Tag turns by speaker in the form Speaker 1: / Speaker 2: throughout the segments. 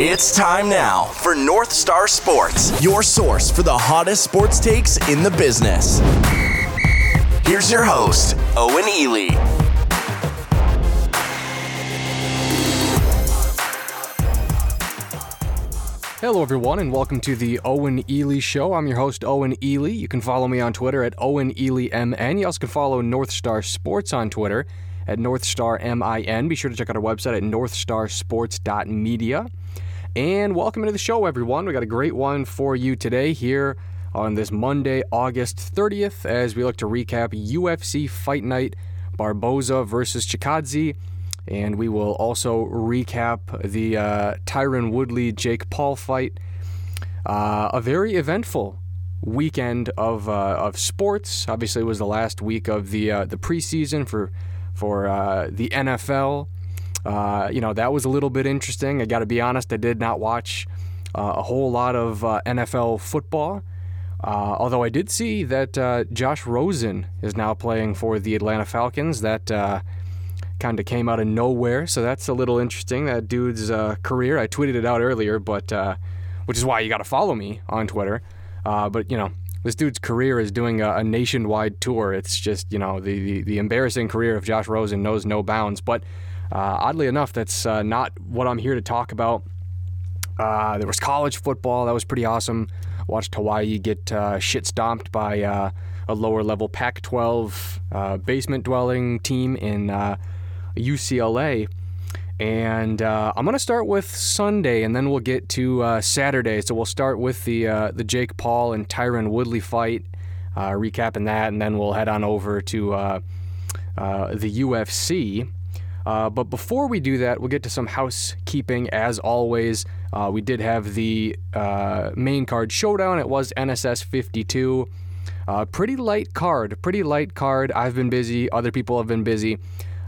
Speaker 1: It's time now for North Star Sports, your source for the hottest sports takes in the business. Here's your host, Owen Elle.
Speaker 2: Hello, everyone, and welcome to the Owen Elle Show. I'm your host, Owen Elle. You can follow me on Twitter at Owen Elle MN. You also can follow North Star Sports on Twitter at North Star MIN. Be sure to check out our website at northstarsports.media. And welcome into the show, everyone. We got a great one for you today here on this Monday, August 30th, as we look to recap UFC Fight Night Barboza versus Chikadze. And we will also recap the uh, Tyron Woodley Jake Paul fight. Uh, a very eventful weekend of, uh, of sports. Obviously, it was the last week of the uh, the preseason for for uh, the NFL. Uh, you know that was a little bit interesting. I got to be honest, I did not watch a whole lot of NFL football. although I did see that Josh Rosen is now playing for the Atlanta Falcons. That kind of came out of nowhere. So that's a little interesting. That dude's uh, career. I tweeted it out earlier, but uh, which is why you got to follow me on Twitter. Uh, but you know, this dude's career is doing a, a, nationwide tour. It's just you know the, the, the embarrassing career of Josh Rosen knows no bounds. But uh, oddly enough, that's uh, not what I'm here to talk about. Uh, there was college football. That was pretty awesome. Watched Hawaii get shit stomped by a lower level Pac-12 basement dwelling team in UCLA. And uh, I'm gonna start with Sunday, and then we'll get to uh, Saturday. So we'll start with the uh, the Jake Paul and Tyron Woodley fight, uh, recapping that, and then we'll head on over to uh, uh, the UFC. Uh, but before we do that, we'll get to some housekeeping. As always, uh, we did have the uh, main card showdown. It was NSS 52. pretty light card. Pretty light card. I've been busy. Other people have been busy.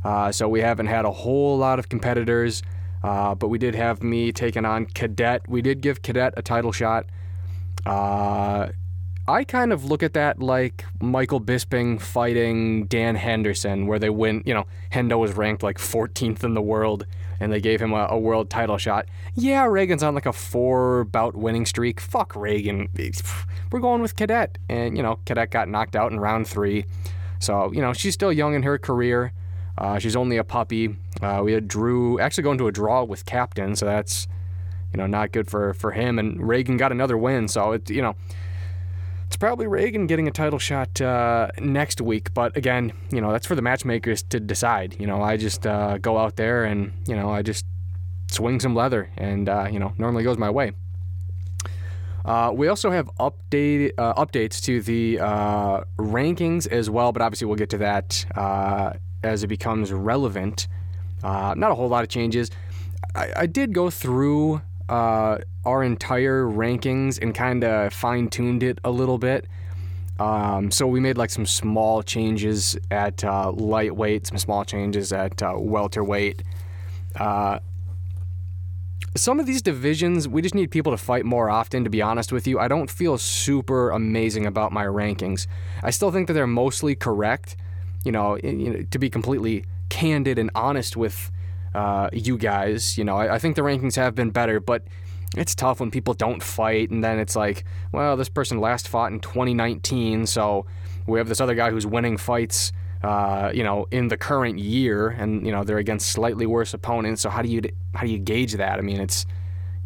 Speaker 2: Uh, so we haven't had a whole lot of competitors, uh, but we did have me taking on Cadet. We did give Cadet a title shot. I kind of look at that like Michael Bisping fighting Dan Henderson, where they win. You know, Hendo was ranked like 14th in the world, and they gave him a, a world title shot. Yeah, Reagan's on like a four bout winning streak. Fuck Reagan. We're going with Cadet, and you know, Cadet got knocked out in round three. So you know, she's still young in her career. Uh, she's only a puppy. Uh, we had Drew actually going to a draw with Captain, so that's you know not good for for him. And Reagan got another win, so it you know probably Reagan getting a title shot uh, next week. But again, you know that's for the matchmakers to decide. You know I just uh, go out there and you know I just swing some leather, and uh, you know normally goes my way. Uh, we also have update uh, updates to the uh, rankings as well, but obviously we'll get to that as it becomes relevant. Not a whole lot of changes. I, I did go through uh, our entire rankings and kind of fine tuned it a little bit. Um, so we made like some small changes at uh, lightweight, some small changes at uh, welterweight. Uh, some of these divisions, we just need people to fight more often, to be honest with you. I don't feel super amazing about my rankings. I still think that they're mostly correct you know, you know, to be completely candid and honest with uh, you guys, you know, I, I, think the rankings have been better, but it's tough when people don't fight, and then it's like, well, this person last fought in 2019, so we have this other guy who's winning fights, uh, you know, in the current year, and you know they're against slightly worse opponents. So how do you how do you gauge that? I mean, it's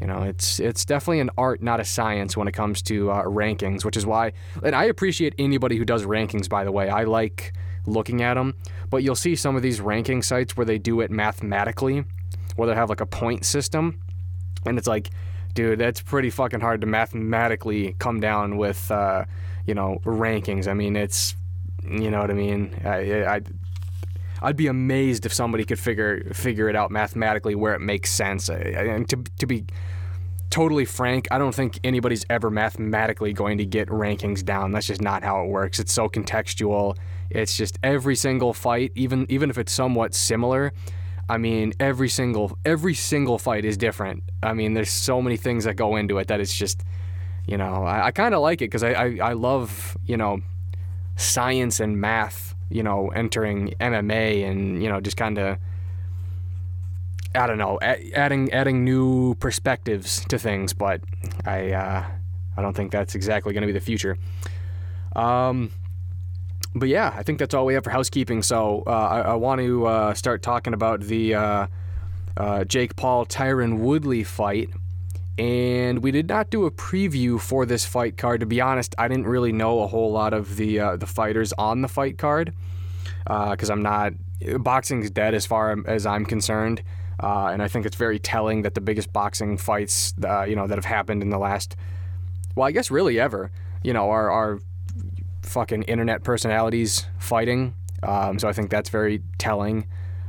Speaker 2: you know, it's it's definitely an art, not a science, when it comes to uh, rankings, which is why, and I appreciate anybody who does rankings. By the way, I like looking at them. But you'll see some of these ranking sites where they do it mathematically, where they have like a point system. And it's like, dude, that's pretty fucking hard to mathematically come down with, uh, you know, rankings. I mean, it's, you know what I mean? I, I, I'd be amazed if somebody could figure figure it out mathematically where it makes sense. And to, to be totally frank, I don't think anybody's ever mathematically going to get rankings down. That's just not how it works. It's so contextual it's just every single fight, even even if it's somewhat similar. I mean, every single every single fight is different. I mean, there's so many things that go into it that it's just, you know, I, I kind of like it because I, I I love you know, science and math. You know, entering MMA and you know just kind of I don't know, adding adding new perspectives to things, but I uh, I don't think that's exactly going to be the future. Um, but yeah, I think that's all we have for housekeeping. So uh, I, I, want to uh, start talking about the uh, uh, Jake Paul Tyron Woodley fight. And we did not do a preview for this fight card. To be honest, I didn't really know a whole lot of the uh, the fighters on the fight card because I'm not boxing's dead as far as I'm concerned. Uh, and I think it's very telling that the biggest boxing fights, uh, you know, that have happened in the last, well, I guess really ever, you know, are, are fucking internet personalities fighting. Um, so I think that's very telling.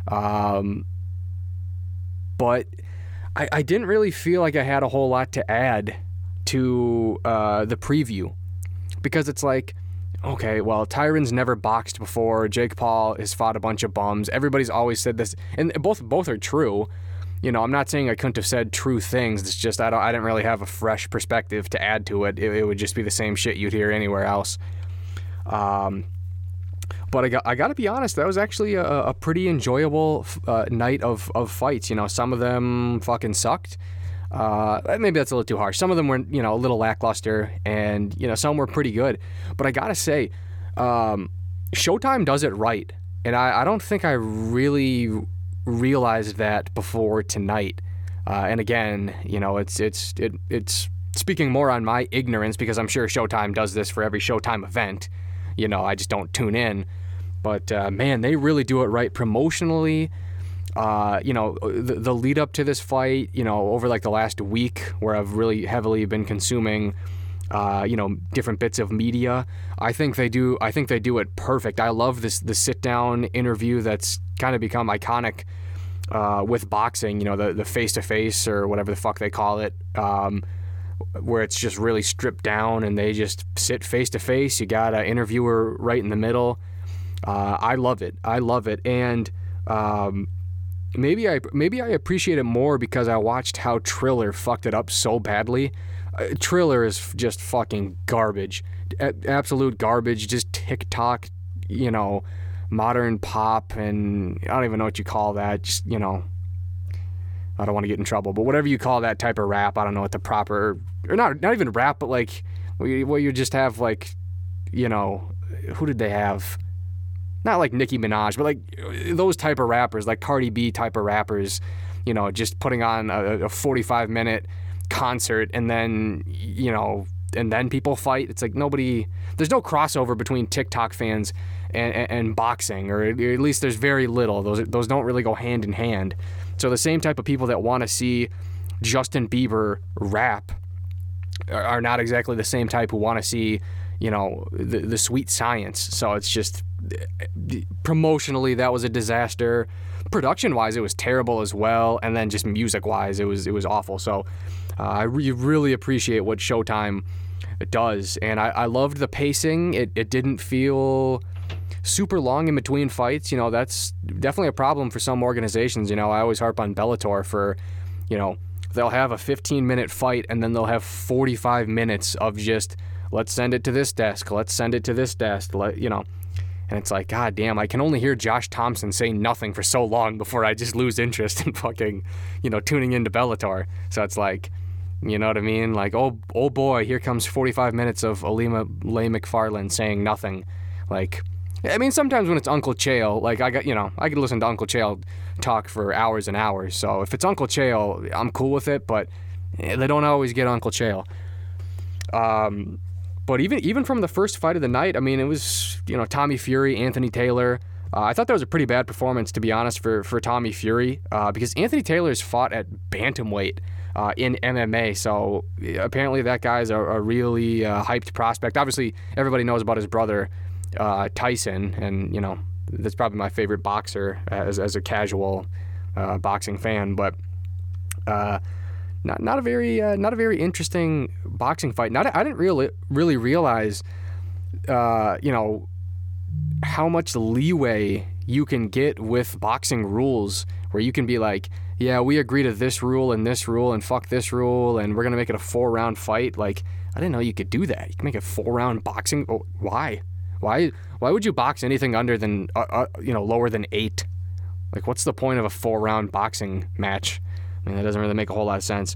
Speaker 2: Um, but I, I didn't really feel like I had a whole lot to add to uh, the preview because it's like, okay, well, Tyron's never boxed before. Jake Paul has fought a bunch of bums. Everybody's always said this, and both both are true. You know, I'm not saying I couldn't have said true things. It's just I don't I didn't really have a fresh perspective to add to it. It, it would just be the same shit you'd hear anywhere else. Um, but I got I got to be honest, that was actually a, a pretty enjoyable uh, night of of fights. You know, some of them fucking sucked. Uh, maybe that's a little too harsh. Some of them were, you know, a little lackluster, and you know, some were pretty good. But I gotta say, um, Showtime does it right, and I, I, don't think I really realized that before tonight. Uh, and again, you know, it's it's it, it's speaking more on my ignorance because I'm sure Showtime does this for every Showtime event. You know, I just don't tune in. But uh, man, they really do it right promotionally uh, you know, the, the, lead up to this fight, you know, over like the last week where I've really heavily been consuming, uh, you know, different bits of media. I think they do. I think they do it perfect. I love this the sit down interview that's kind of become iconic uh, with boxing. You know, the the face to face or whatever the fuck they call it. Um, where it's just really stripped down and they just sit face to face. You got an interviewer right in the middle. Uh, I love it. I love it. And um, maybe I maybe I appreciate it more because I watched how Triller fucked it up so badly. Uh, Triller is just fucking garbage, A- absolute garbage. Just TikTok, you know, modern pop, and I don't even know what you call that. Just you know, I don't want to get in trouble, but whatever you call that type of rap, I don't know what the proper or not not even rap, but like where you just have like, you know, who did they have? not like Nicki Minaj, but like those type of rappers, like Cardi B type of rappers, you know, just putting on a, a 45 minute concert and then, you know, and then people fight. It's like nobody, there's no crossover between TikTok fans and, and, and boxing, or at least there's very little. Those, those don't really go hand in hand. So the same type of people that want to see Justin Bieber rap are not exactly the same type who want to see, you know, the, the sweet science. So it's just, promotionally that was a disaster. Production wise, it was terrible as well, and then just music wise, it was it was awful. So uh, I re- really appreciate what Showtime does, and I, I loved the pacing. It it didn't feel super long in between fights. You know, that's definitely a problem for some organizations. You know, I always harp on Bellator for, you know, they'll have a 15 minute fight and then they'll have 45 minutes of just let's send it to this desk, let's send it to this desk, let you know. And it's like, God damn, I can only hear Josh Thomson say nothing for so long before I just lose interest in fucking, you know, tuning into Bellator. So it's like, you know what I mean? Like, oh, oh boy, here comes 45 minutes of Ilima-Lei Macfarlane saying nothing. Like, I mean, sometimes when it's Uncle Chael, like I got, you know, I could listen to Uncle Chael talk for hours and hours. So if it's Uncle Chael, I'm cool with it. But they don't always get Uncle Chael. Um, but even even from the first fight of the night, I mean, it was you know Tommy Fury, Anthony Taylor. Uh, I thought that was a pretty bad performance, to be honest, for for Tommy Fury, uh, because Anthony Taylor's fought at bantamweight uh, in MMA. So apparently that guy's a, a really uh, hyped prospect. Obviously, everybody knows about his brother uh, Tyson, and you know that's probably my favorite boxer as as a casual uh, boxing fan, but not not a very uh, not a very interesting boxing fight. Not I didn't really really realize, uh, you know, how much leeway you can get with boxing rules, where you can be like, yeah, we agree to this rule and this rule and fuck this rule, and we're gonna make it a four round fight. Like I didn't know you could do that. You can make a four round boxing. Oh, why? Why? Why would you box anything under than uh, uh, you know lower than eight? Like, what's the point of a four round boxing match? I mean, that doesn't really make a whole lot of sense.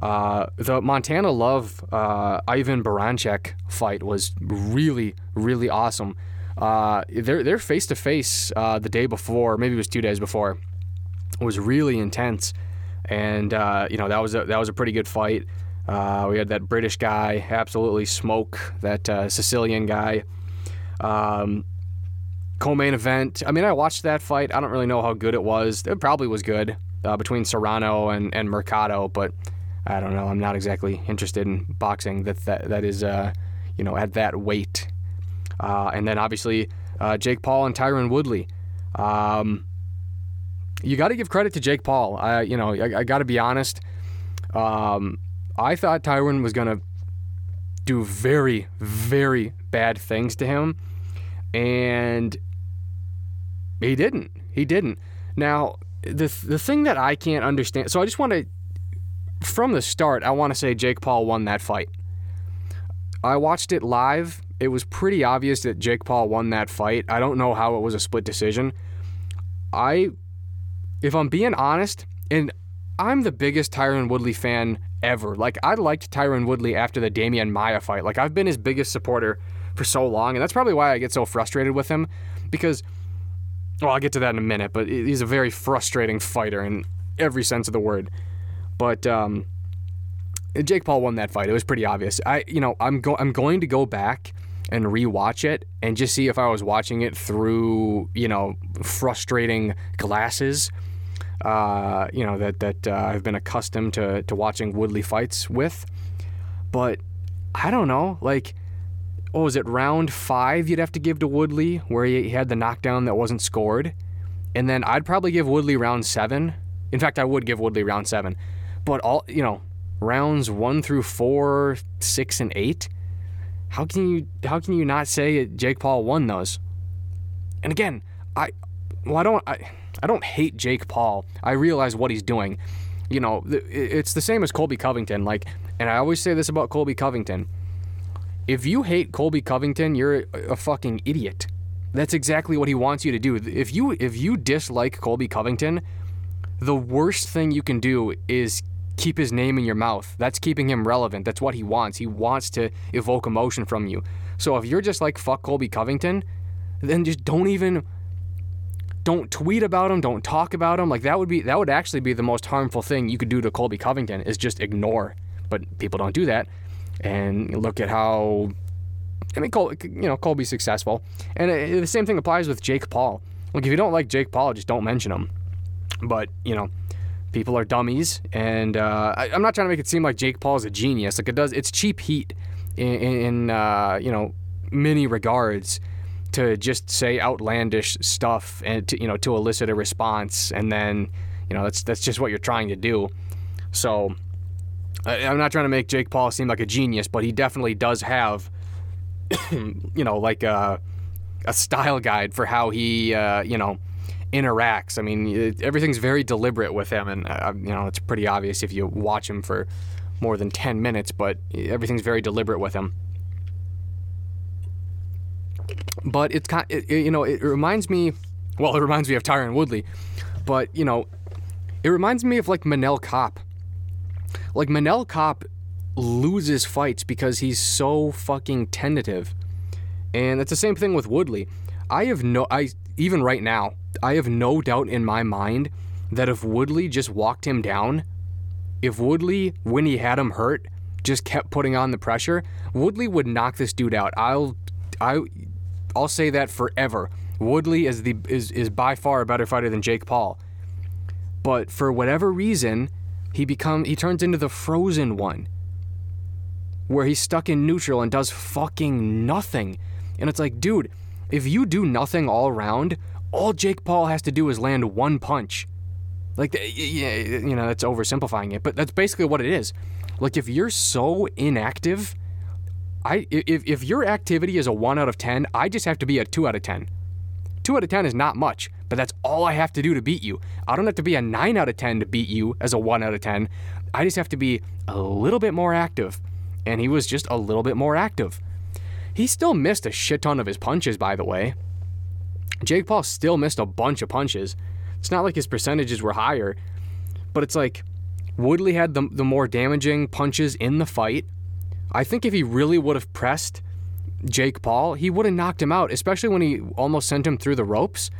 Speaker 2: Uh, the Montana Love uh, Ivan Baranchyk fight was really, really awesome. Uh, they're they're face to face the day before, maybe it was two days before. It was really intense, and uh, you know that was a, that was a pretty good fight. Uh, we had that British guy absolutely smoke that uh, Sicilian guy. Um, co-main event. I mean, I watched that fight. I don't really know how good it was. It probably was good uh, between Serrano and, and Mercado, but I don't know. I'm not exactly interested in boxing that that, that is, uh, you know, at that weight. Uh, and then obviously uh, Jake Paul and Tyron Woodley. Um, you got to give credit to Jake Paul. I, you know, I, I got to be honest. Um, I thought Tyron was gonna do very, very bad things to him, and he didn't. He didn't. Now, the the thing that I can't understand. So I just want to, from the start, I want to say Jake Paul won that fight. I watched it live. It was pretty obvious that Jake Paul won that fight. I don't know how it was a split decision. I, if I'm being honest, and I'm the biggest Tyron Woodley fan ever. Like I liked Tyron Woodley after the Demian Maya fight. Like I've been his biggest supporter for so long, and that's probably why I get so frustrated with him because well, I'll get to that in a minute, but he's a very frustrating fighter in every sense of the word. But um, Jake Paul won that fight. It was pretty obvious. I, you know, I'm go- I'm going to go back and rewatch it and just see if I was watching it through, you know, frustrating glasses. Uh, you know that that uh, I've been accustomed to to watching Woodley fights with, but I don't know, like what was it, round five you'd have to give to Woodley, where he had the knockdown that wasn't scored. And then I'd probably give Woodley round seven. In fact, I would give Woodley round seven. But all, you know, rounds one through four, six, and eight, how can you how can you not say Jake Paul won those? And again, I well I don't I, I don't hate Jake Paul. I realize what he's doing. You know, it's the same as Colby Covington. Like, and I always say this about Colby Covington if you hate Colby Covington, you're a fucking idiot. That's exactly what he wants you to do. If you if you dislike Colby Covington, the worst thing you can do is keep his name in your mouth. That's keeping him relevant. That's what he wants. He wants to evoke emotion from you. So if you're just like fuck Colby Covington, then just don't even don't tweet about him, don't talk about him. Like that would be that would actually be the most harmful thing you could do to Colby Covington is just ignore. But people don't do that and look at how I mean, Col- you know, Colby's successful, and it, the same thing applies with Jake Paul. Like, if you don't like Jake Paul, just don't mention him. But you know, people are dummies, and uh, I, am not trying to make it seem like Jake Paul is a genius. Like it does, it's cheap heat in, in uh, you know many regards to just say outlandish stuff and to, you know to elicit a response, and then you know that's that's just what you're trying to do. So I'm not trying to make Jake Paul seem like a genius, but he definitely does have, you know, like a, a style guide for how he, uh, you know, interacts. I mean, it, everything's very deliberate with him, and uh, you know, it's pretty obvious if you watch him for more than 10 minutes, but everything's very deliberate with him. But it's kind, it, you know, it reminds me. Well, it reminds me of Tyron Woodley, but you know, it reminds me of like Manel Kape like Manel Kape loses fights because he's so fucking tentative. And it's the same thing with Woodley. I have no I even right now, I have no doubt in my mind that if Woodley just walked him down, if Woodley when he had him hurt just kept putting on the pressure, Woodley would knock this dude out. I'll I I'll say that forever. Woodley is the is is by far a better fighter than Jake Paul. But for whatever reason, he become he turns into the frozen one where he's stuck in neutral and does fucking nothing. And it's like, dude, if you do nothing all round, all Jake Paul has to do is land one punch. Like, yeah, you know, that's oversimplifying it, but that's basically what it is. Like, if you're so inactive, I if, if your activity is a 1 out of 10, I just have to be a 2 out of 10. 2 out of 10 is not much, but that's all I have to do to beat you. I don't have to be a 9 out of 10 to beat you as a 1 out of 10. I just have to be a little bit more active. And he was just a little bit more active. He still missed a shit ton of his punches, by the way. Jake Paul still missed a bunch of punches. It's not like his percentages were higher, but it's like Woodley had the, the more damaging punches in the fight. I think if he really would have pressed Jake Paul, he would have knocked him out, especially when he almost sent him through the ropes.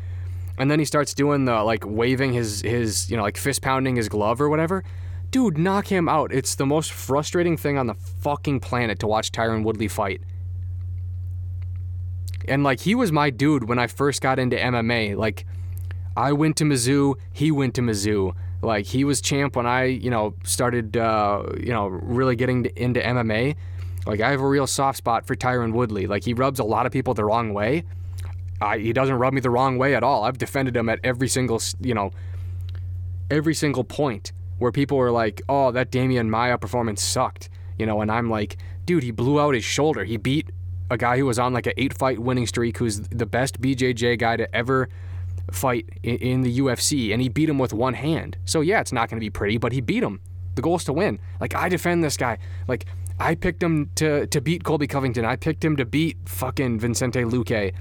Speaker 2: And then he starts doing the like waving his his, you know, like fist pounding his glove or whatever. Dude, knock him out. It's the most frustrating thing on the fucking planet to watch Tyron Woodley fight. And like he was my dude when I first got into MMA. Like I went to Mizzou, he went to Mizzou. Like he was champ when I, you know, started, uh, you know, really getting into MMA. Like I have a real soft spot for Tyron Woodley. Like he rubs a lot of people the wrong way. I, he doesn't rub me the wrong way at all. I've defended him at every single, you know, every single point where people were like, "Oh, that Demian Maya performance sucked," you know, and I'm like, "Dude, he blew out his shoulder. He beat a guy who was on like an eight fight winning streak, who's the best BJJ guy to ever." fight in the UFC and he beat him with one hand. So yeah, it's not going to be pretty, but he beat him. The goal is to win. Like I defend this guy. Like I picked him to to beat Colby Covington. I picked him to beat fucking Vincente Luque.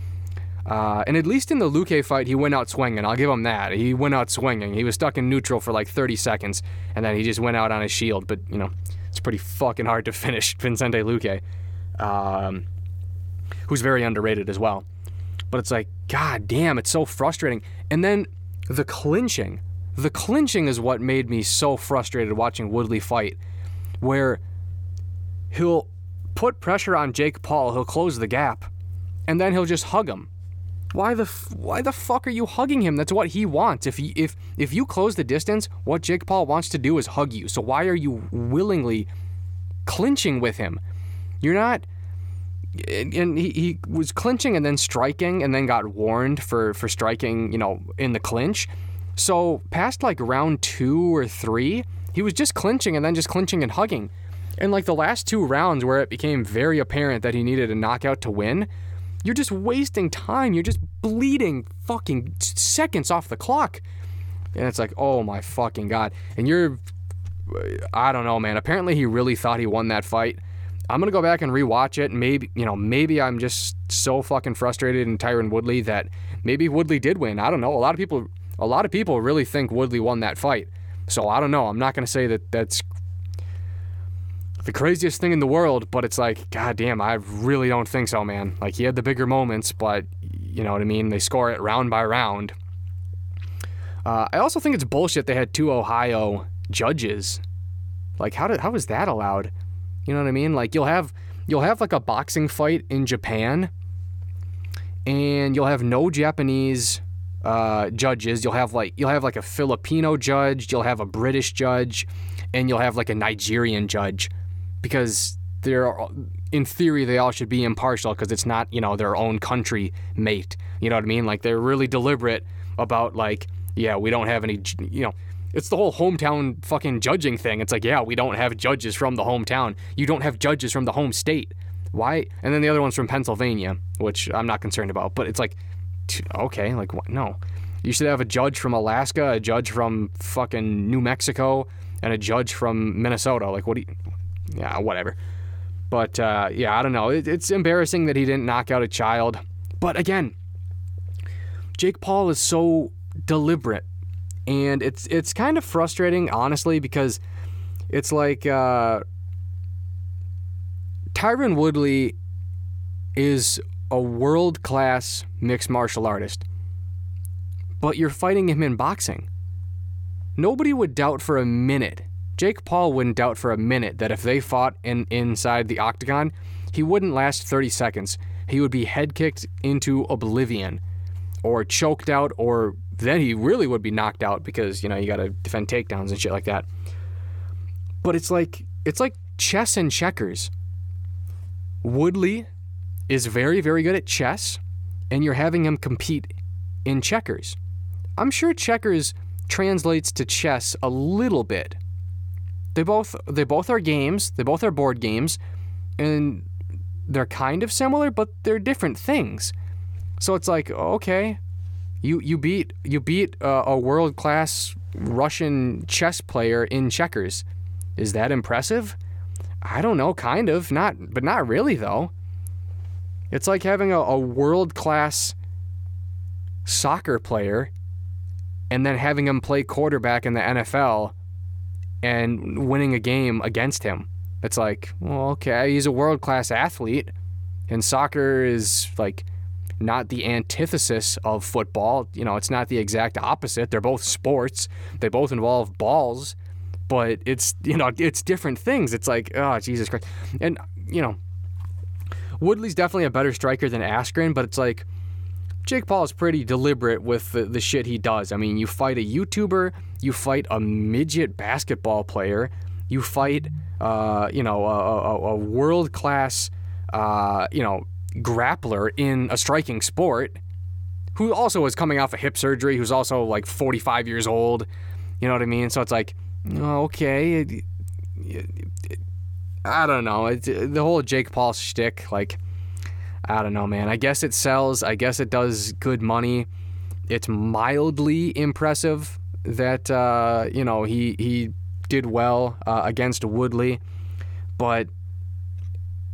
Speaker 2: Uh, and at least in the Luque fight, he went out swinging. I'll give him that. He went out swinging. He was stuck in neutral for like 30 seconds, and then he just went out on his shield. But you know, it's pretty fucking hard to finish Vincente Luque, um, who's very underrated as well. But it's like, god damn, it's so frustrating. And then the clinching. The clinching is what made me so frustrated watching Woodley fight, where he'll put pressure on Jake Paul, he'll close the gap, and then he'll just hug him. Why the why the fuck are you hugging him? That's what he wants. If he, if if you close the distance, what Jake Paul wants to do is hug you. So why are you willingly clinching with him? You're not and he, he was clinching and then striking and then got warned for for striking you know in the clinch so past like round two or three he was just clinching and then just clinching and hugging and like the last two rounds where it became very apparent that he needed a knockout to win you're just wasting time you're just bleeding fucking seconds off the clock and it's like oh my fucking god and you're i don't know man apparently he really thought he won that fight I'm gonna go back and rewatch it. Maybe you know, maybe I'm just so fucking frustrated in Tyron Woodley that maybe Woodley did win. I don't know. A lot of people, a lot of people really think Woodley won that fight. So I don't know. I'm not gonna say that that's the craziest thing in the world, but it's like, god damn, I really don't think so, man. Like he had the bigger moments, but you know what I mean. They score it round by round. Uh, I also think it's bullshit they had two Ohio judges. Like how did how was that allowed? You know what I mean? Like you'll have you'll have like a boxing fight in Japan, and you'll have no Japanese uh, judges. You'll have like you'll have like a Filipino judge. You'll have a British judge, and you'll have like a Nigerian judge, because they're in theory they all should be impartial because it's not you know their own country mate. You know what I mean? Like they're really deliberate about like yeah we don't have any you know it's the whole hometown fucking judging thing. It's like, yeah, we don't have judges from the hometown. You don't have judges from the home state. Why? And then the other one's from Pennsylvania, which I'm not concerned about. But it's like, okay, like, what? no. You should have a judge from Alaska, a judge from fucking New Mexico, and a judge from Minnesota. Like, what do you. Yeah, whatever. But uh, yeah, I don't know. It, it's embarrassing that he didn't knock out a child. But again, Jake Paul is so deliberate and it's it's kind of frustrating, honestly, because it's like uh, Tyron Woodley is a world class mixed martial artist, but you're fighting him in boxing. Nobody would doubt for a minute. Jake Paul wouldn't doubt for a minute that if they fought in inside the octagon, he wouldn't last 30 seconds. He would be head kicked into oblivion or choked out or then he really would be knocked out because you know you got to defend takedowns and shit like that. But it's like it's like chess and checkers. Woodley is very very good at chess, and you're having him compete in checkers. I'm sure checkers translates to chess a little bit. They both they both are games. They both are board games, and they're kind of similar, but they're different things. So it's like okay, you you beat you beat a world class Russian chess player in checkers. Is that impressive? I don't know, kind of, not but not really though. It's like having a, a world class soccer player and then having him play quarterback in the NFL and winning a game against him. It's like, well, okay, he's a world class athlete, and soccer is like not the antithesis of football. You know, it's not the exact opposite. They're both sports. They both involve balls, but it's you know it's different things. It's like, oh Jesus Christ, and you know, Woodley's definitely a better striker than Askren, but it's like Jake Paul is pretty deliberate with the, the shit he does. I mean, you fight a YouTuber, you fight a midget basketball player, you fight, uh, you know, a, a, a world class, uh, you know, grappler in a striking sport, who also is coming off a hip surgery, who's also like 45 years old. You know what I mean? So it's like, okay, it, it, it, I don't know. the whole Jake Paul shtick, like I don't know, man. I guess it sells. I guess it does good money. It's mildly impressive that uh, you know he he did well uh, against Woodley, but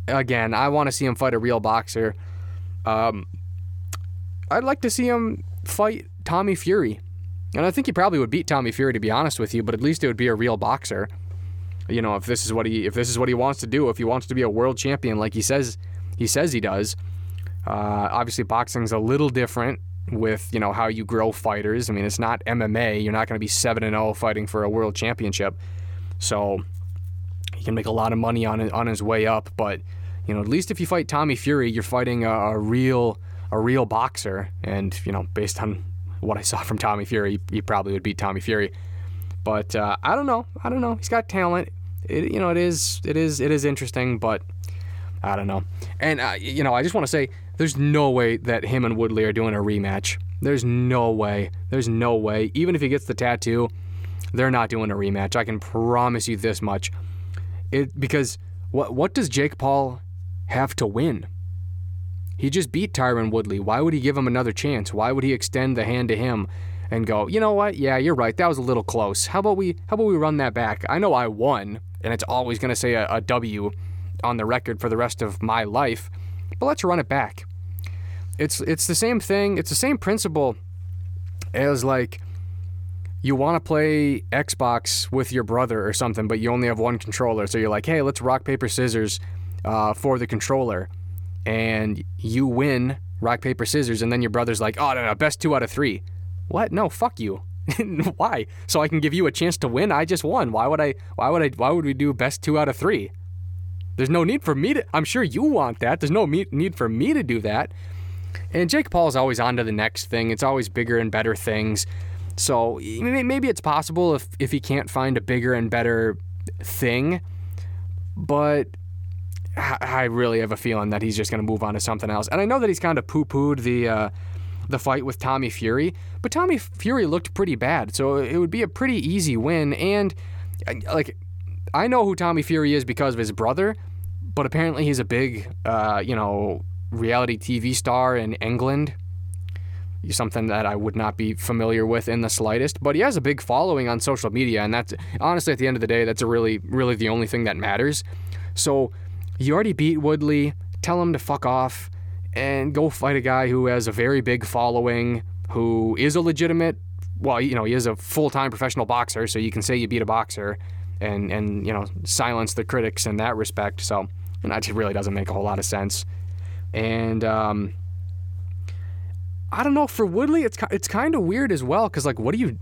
Speaker 2: again, I want to see him fight a real boxer. Um, I'd like to see him fight Tommy Fury, and I think he probably would beat Tommy Fury to be honest with you. But at least it would be a real boxer. You know, if this is what he if this is what he wants to do, if he wants to be a world champion like he says he says he does. Uh, obviously, boxing's a little different with you know how you grow fighters. I mean, it's not MMA. You're not going to be seven and zero oh fighting for a world championship. So he can make a lot of money on on his way up. But you know, at least if you fight Tommy Fury, you're fighting a, a real a real boxer. And you know, based on what I saw from Tommy Fury, he, probably would beat Tommy Fury. But uh, I don't know. I don't know. He's got talent. It, you know, it is it is it is interesting, but I don't know. And uh, you know, I just want to say there's no way that him and Woodley are doing a rematch. There's no way. There's no way. Even if he gets the tattoo, they're not doing a rematch. I can promise you this much. It because what what does Jake Paul have to win? He just beat Tyron Woodley. Why would he give him another chance? Why would he extend the hand to him and go, "You know what? Yeah, you're right. That was a little close. How about we how about we run that back? I know I won, and it's always going to say a, a W on the record for the rest of my life, but let's run it back. It's it's the same thing. It's the same principle as like you want to play Xbox with your brother or something, but you only have one controller. So you're like, hey, let's rock paper scissors uh, for the controller, and you win rock paper scissors, and then your brother's like, oh no no, best two out of three. What? No, fuck you. why? So I can give you a chance to win. I just won. Why would I? Why would I? Why would we do best two out of three? There's no need for me to. I'm sure you want that. There's no need for me to do that. And Jake Paul is always on to the next thing. It's always bigger and better things. So maybe it's possible if if he can't find a bigger and better thing, but I really have a feeling that he's just going to move on to something else. And I know that he's kind of poo pooed the uh, the fight with Tommy Fury, but Tommy Fury looked pretty bad, so it would be a pretty easy win. And like, I know who Tommy Fury is because of his brother, but apparently he's a big, uh, you know, reality TV star in England. Something that I would not be familiar with in the slightest, but he has a big following on social media, and that's honestly at the end of the day, that's a really, really the only thing that matters. So, you already beat Woodley. Tell him to fuck off and go fight a guy who has a very big following, who is a legitimate. Well, you know, he is a full-time professional boxer, so you can say you beat a boxer, and and you know silence the critics in that respect. So and that really doesn't make a whole lot of sense. And um, I don't know for Woodley, it's it's kind of weird as well because like, what do you?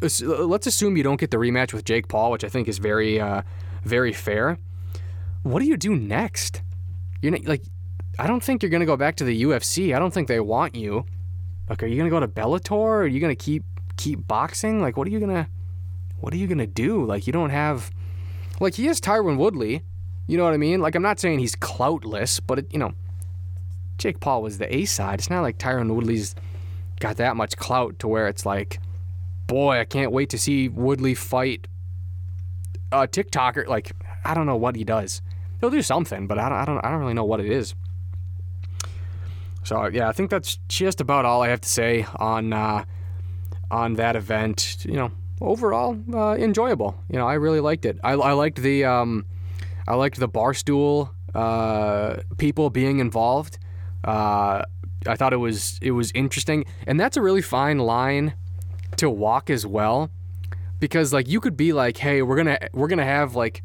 Speaker 2: Let's assume you don't get the rematch with Jake Paul, which I think is very uh, very fair. What do you do next? You're not, like, I don't think you're gonna go back to the UFC. I don't think they want you. Like, are you gonna go to Bellator? Or are you gonna keep keep boxing? Like, what are you gonna what are you gonna do? Like, you don't have like he is Tyron Woodley, you know what I mean? Like, I'm not saying he's cloutless, but, it, you know, Jake Paul was the A side. It's not like Tyron Woodley's got that much clout to where it's like, boy, I can't wait to see Woodley fight a TikToker. Like, I don't know what he does. He'll do something, but I don't, I don't, I don't really know what it is. So yeah, I think that's just about all I have to say on uh, on that event. You know, overall uh, enjoyable. You know, I really liked it. I, I liked the um, I liked the barstool uh, people being involved. Uh, I thought it was it was interesting, and that's a really fine line to walk as well because like you could be like, "Hey, we're to we're to have like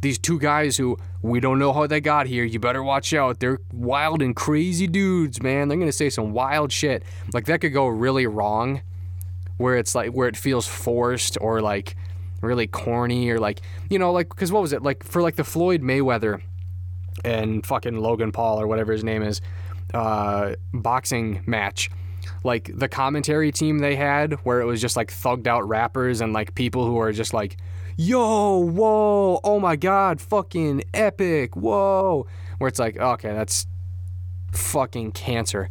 Speaker 2: these two guys who we don't know how they got here. You better watch out. They're wild and crazy dudes, man. They're to say some wild shit. Like that could go really wrong where it's like where it feels forced or like really corny or like, you know, like cuz what was it? Like for like the Floyd Mayweather and fucking Logan Paul or whatever his name is uh boxing match like the commentary team they had where it was just like thugged out rappers and like people who are just like yo, whoa, oh my god, fucking epic, whoa. Where it's like, okay, that's fucking cancer.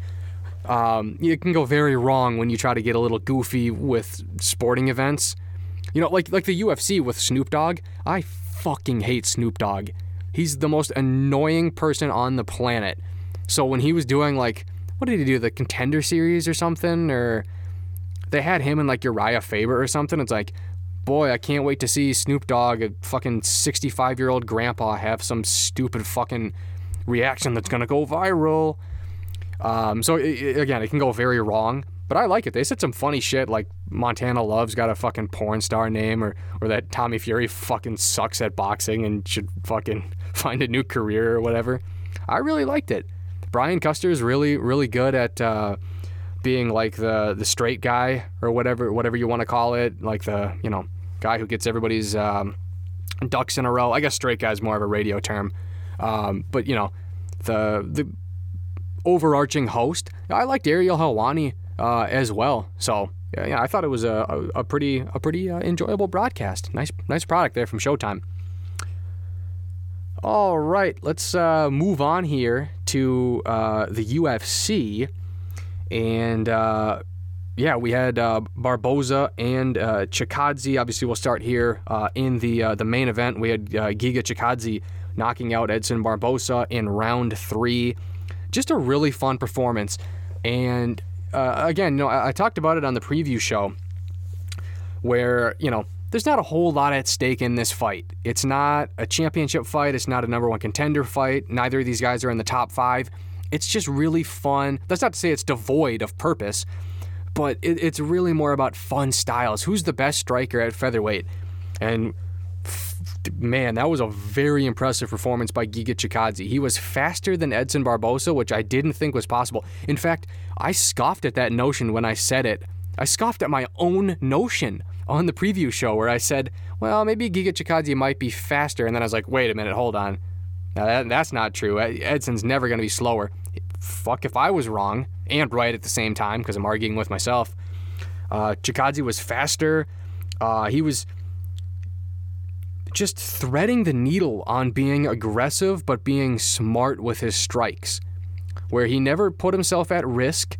Speaker 2: Um, it can go very wrong when you try to get a little goofy with sporting events. You know, like like the UFC with Snoop Dogg. I fucking hate Snoop Dogg. He's the most annoying person on the planet. So when he was doing like, what did he do? The Contender Series or something, or they had him and like Uriah Faber or something. It's like, boy, I can't wait to see Snoop Dogg, a fucking 65 year old grandpa, have some stupid fucking reaction that's gonna go viral. Um, so it, again, it can go very wrong, but I like it. They said some funny shit like Montana Love's got a fucking porn star name, or or that Tommy Fury fucking sucks at boxing and should fucking find a new career or whatever. I really liked it. Brian Custer is really really good at. Uh, being like the the straight guy or whatever whatever you want to call it, like the you know guy who gets everybody's um, ducks in a row. I guess straight guy is more of a radio term, um, but you know, the the overarching host. I liked Ariel Helwani uh, as well. So yeah, I thought it was a, a, pretty a pretty uh, enjoyable broadcast. Nice nice product there from Showtime. All right, let's uh, move on here to uh, the UFC, and uh, yeah, we had uh, Barboza and uh, Chikadze. Obviously, we'll start here in the the main event. We had Giga Chikadze knocking out Edson Barboza in round three. Just a really fun performance. And uh, again, you know, I, I talked about it on the preview show, where you know there's not a whole lot at stake in this fight. It's not a championship fight. It's not a number one contender fight. Neither of these guys are in the top five. It's just really fun. That's not to say it's devoid of purpose but it, it's really more about fun styles. Who's the best striker at featherweight? And man, that was a very impressive performance by Giga Chikadze. He was faster than Edson Barboza, which I didn't think was possible. In fact, I scoffed at that notion when I said it. I scoffed at my own notion on the preview show where I said, well, maybe Giga Chikadze might be faster. And then I was like, wait a minute, hold on. Now that, that's not true. Edson's never going to be slower fuck if I was wrong and right at the same time because I'm arguing with myself. Uh, Chikadze was faster. Uh, he was just threading the needle on being aggressive but being smart with his strikes, where he never put himself at risk.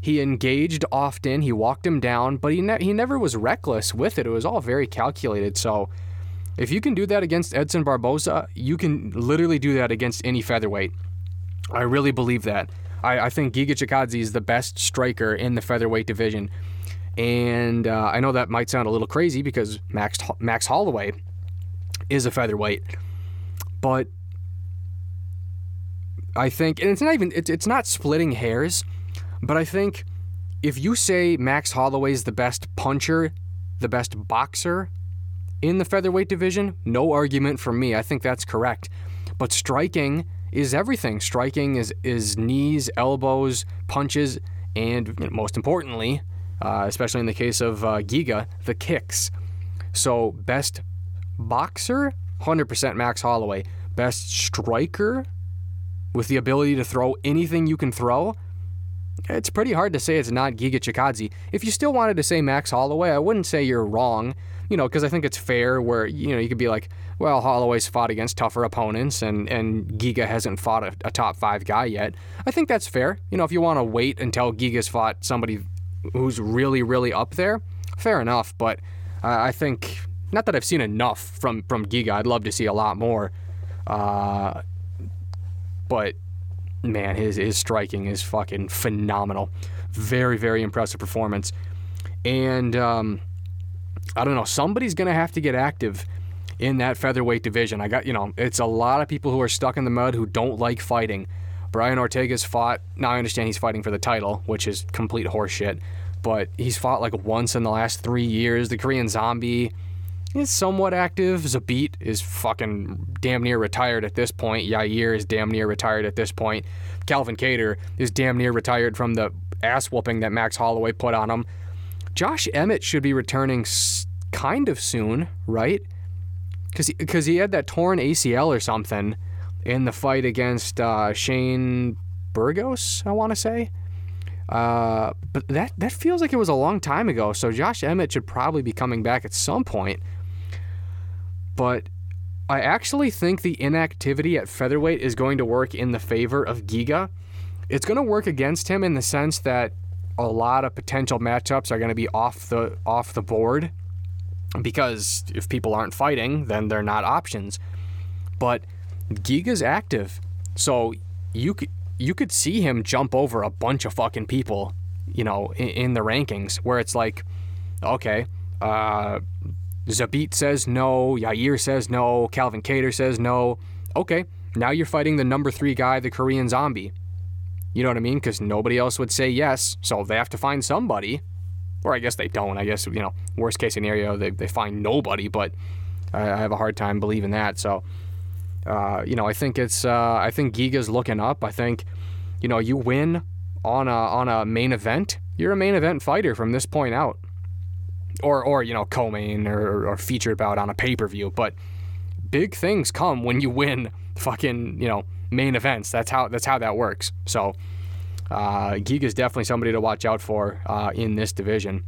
Speaker 2: He engaged often. He walked him down, but he ne- he never was reckless with it. It was all very calculated. So, if you can do that against Edson Barboza, you can literally do that against any featherweight. I really believe that. I, I think Giga Chikadze is the best striker in the featherweight division. And uh, I know that might sound a little crazy because Max Max Holloway is a featherweight, but I think, and it's not even it's, it's not splitting hairs, but I think if you say Max Holloway is the best puncher, the best boxer in the featherweight division, no argument from me. I think that's correct. But striking is everything. Striking is is knees, elbows, punches, and most importantly, uh, especially in the case of uh, Giga, the kicks. So best boxer, 100% Max Holloway. Best striker, with the ability to throw anything you can throw. It's pretty hard to say it's not Giga Chikadze. If you still wanted to say Max Holloway, I wouldn't say you're wrong you know, because I think it's fair where, you know, you could be like, well, Holloway's fought against tougher opponents and, and Giga hasn't fought a, a top five guy yet. I think that's fair. You know, if you want to wait until Giga's fought somebody who's really, really up there, fair enough. But I think, not that I've seen enough from, from Giga, I'd love to see a lot more. Uh, but man, his, his striking is fucking phenomenal. Very, very impressive performance. And, um, I don't know, somebody's to have to get active in that featherweight division. I got, you know, it's a lot of people who are stuck in the mud who don't like fighting. Brian Ortega's fought. Now I understand he's fighting for the title, which is complete horseshit. but he's fought like once in the last three years. The Korean Zombie is somewhat active. Zabit is fucking damn near retired at this point. Yair is damn near retired at this point. Calvin Kattar is damn near retired from the ass whooping that Max Holloway put on him. Josh Emmett should be returning kind of soon, right? Because he, cause he had that torn ACL or something in the fight against uh, Shane Burgos, I want to say. Uh, but that that feels like it was a long time ago. So Josh Emmett should probably be coming back at some point. But I actually think the inactivity at featherweight is going to work in the favor of Giga. It's going to work against him in the sense that a lot of potential matchups are going to be off the off the board because if people aren't fighting, then they're not options. But Giga's active, so you could you could see him jump over a bunch of fucking people, you know, in, in the rankings where it's like, okay, uh, Zabit says no, Yair says no, Calvin Kattar says no. Okay, now you're fighting the number three guy, the Korean zombie. You know what I mean? Because nobody else would say yes, so they have to find somebody. Or I guess they don't. I guess, you know, worst case scenario, they, they find nobody, but I, I have a hard time believing that. So, uh, you know, I think it's uh, I think Giga's looking up. I think, you know, you win on a on a main event, you're a main event fighter from this point out, or or you know co-main or, or featured bout on a pay per view. But big things come when you win fucking you know main events. That's how that's how that works. So. Uh, Giga's is definitely somebody to watch out for uh, in this division.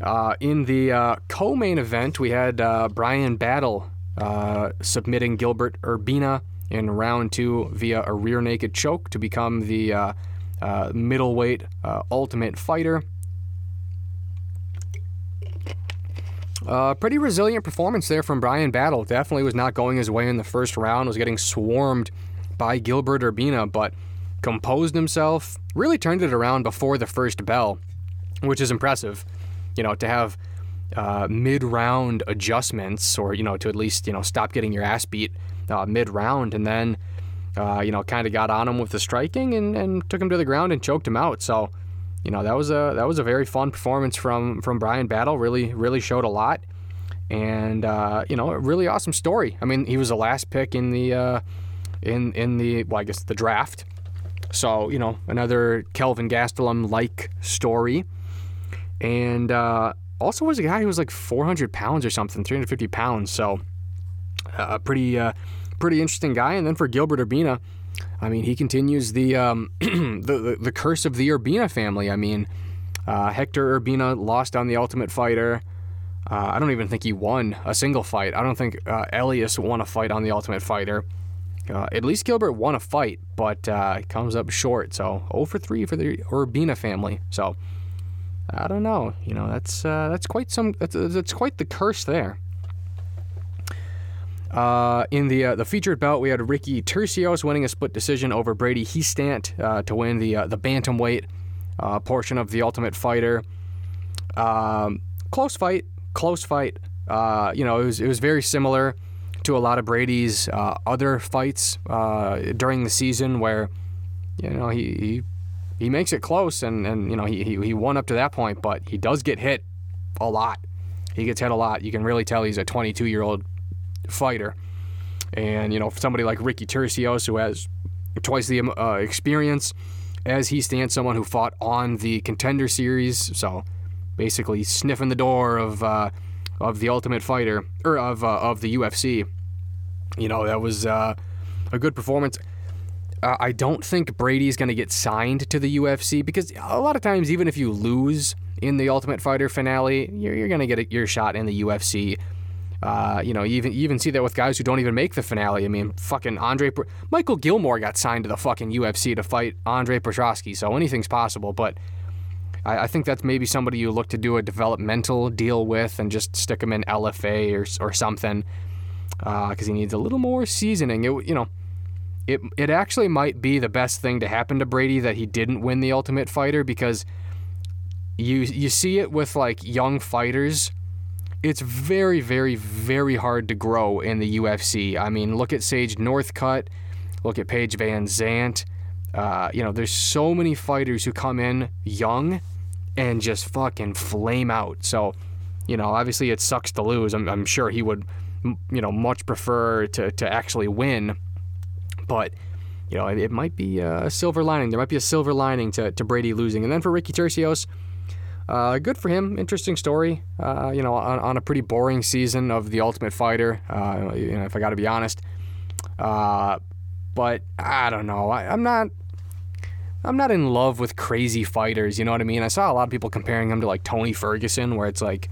Speaker 2: Uh, in the uh, co-main event, we had uh, Bryan Battle uh, submitting Gilbert Urbina in round two via a rear naked choke to become the middleweight ultimate fighter. Uh, pretty resilient performance there from Bryan Battle. Definitely was not going his way in the first round, was getting swarmed by Gilbert Urbina, but composed himself, really turned it around before the first bell, which is impressive. You know, to have uh, mid-round adjustments, or you know, to at least you know stop getting your ass beat uh, mid-round, and then uh, you know kind of got on him with the striking and, and took him to the ground and choked him out. So you know that was a that was a very fun performance from from Bryan Battle. Really really showed a lot, and uh, you know a really awesome story. I mean he was the last pick in the uh, in in the well I guess the draft. So you know another Kelvin Gastelum like story, and uh, also was a guy who was like 400 pounds or something, 350 pounds. So a uh, pretty uh, pretty interesting guy. And then for Gilbert Urbina, I mean, he continues the um, the, the, the curse of the Urbina family. I mean, uh, Hector Urbina lost on the Ultimate Fighter. Uh, I don't even think he won a single fight. I don't think uh, Elias won a fight on the Ultimate Fighter. Uh, at least Gilbert won a fight, but uh, comes up short. So 0 for 3 for the Urbina family. So I don't know. You know, that's uh, that's quite some. That's, that's quite the curse there. Uh, in the uh, the featured bout, we had Ricky Turcios winning a split decision over Brady Hiestand uh, to win the uh, the bantamweight uh, portion of the Ultimate Fighter. Um, close fight, close fight. Uh, you know, it was it was very similar to a lot of Brady's other fights during the season, where you know he, he he makes it close, and, and you know he, he he won up to that point, but he does get hit a lot. He gets hit a lot. You can really tell he's a 22 year old fighter, and you know somebody like Ricky Turcios who has twice the uh, experience as Hiestand someone who fought on the contender series, so basically sniffing the door of uh, of the Ultimate Fighter or of uh, of the UFC. You know that was uh, a good performance. Uh, I don't think Brady's going to get signed to the UFC because a lot of times, even if you lose in the Ultimate Fighter finale, you're, you're going to get your shot in the UFC. Uh, you know, you even you even see that with guys who don't even make the finale. I mean, fucking Andre Michael Gilmore got signed to the fucking UFC to fight Andre Petroski, so anything's possible. But I, I, think that's maybe somebody you look to do a developmental deal with and just stick him in LFA or or something because uh, he needs a little more seasoning. It, you know it it actually might be the best thing to happen to Brady that he didn't win the Ultimate Fighter because you you see it with like young fighters. It's very very very hard to grow in the UFC. I mean, look at Sage Northcutt, look at Paige VanZant. Uh, you know, there's so many fighters who come in young and just fucking flame out. So, you know, obviously it sucks to lose. I'm, I'm sure he would, you know, much prefer to, to actually win. But, you know, it, it might be a silver lining. There might be a silver lining to, to Brady losing. And then for Ricky Turcios, uh, good for him. Interesting story. Uh, you know, on, on, a pretty boring season of The Ultimate Fighter. Uh, you know, if I got to be honest. Uh, but I don't know. I, I'm not. I'm not in love with crazy fighters. You know what I mean? I saw a lot of people comparing him to like Tony Ferguson, where it's like,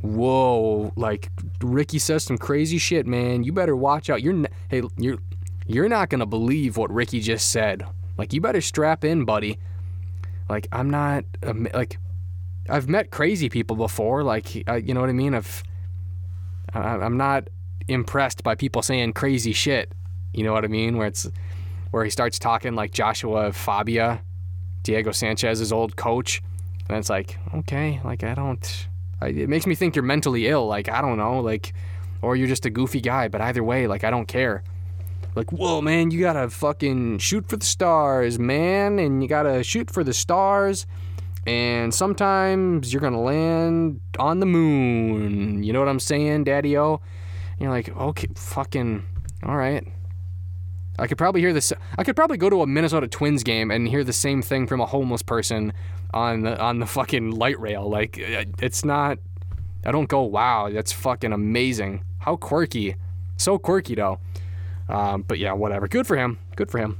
Speaker 2: whoa, like Ricky says some crazy shit, man. You better watch out. You're n- hey, you're you're not gonna believe what Ricky just said. Like, you better strap in, buddy. Like, I'm not like I've met crazy people before. Like, uh, you know what I mean? I've uh, I'm not impressed by people saying crazy shit. You know what I mean? Where it's where he starts talking like Joshua Fabia, Diego Sanchez's old coach, and it's like, okay, like I don't. I, it makes me think you're mentally ill. Like I don't know, like, or you're just a goofy guy. But either way, like I don't care. Like, whoa, man, you gotta fucking shoot for the stars, man, and you gotta shoot for the stars. And sometimes you're gonna land on the moon. You know what I'm saying, Daddy O? You're like, okay, fucking, all right. I could probably hear this. I could probably go to a Minnesota Twins game and hear the same thing from a homeless person on the on the fucking light rail. Like uh, it's not. I don't go, wow, that's fucking amazing. How quirky, so quirky though. Um, but yeah, whatever. Good for him. Good for him.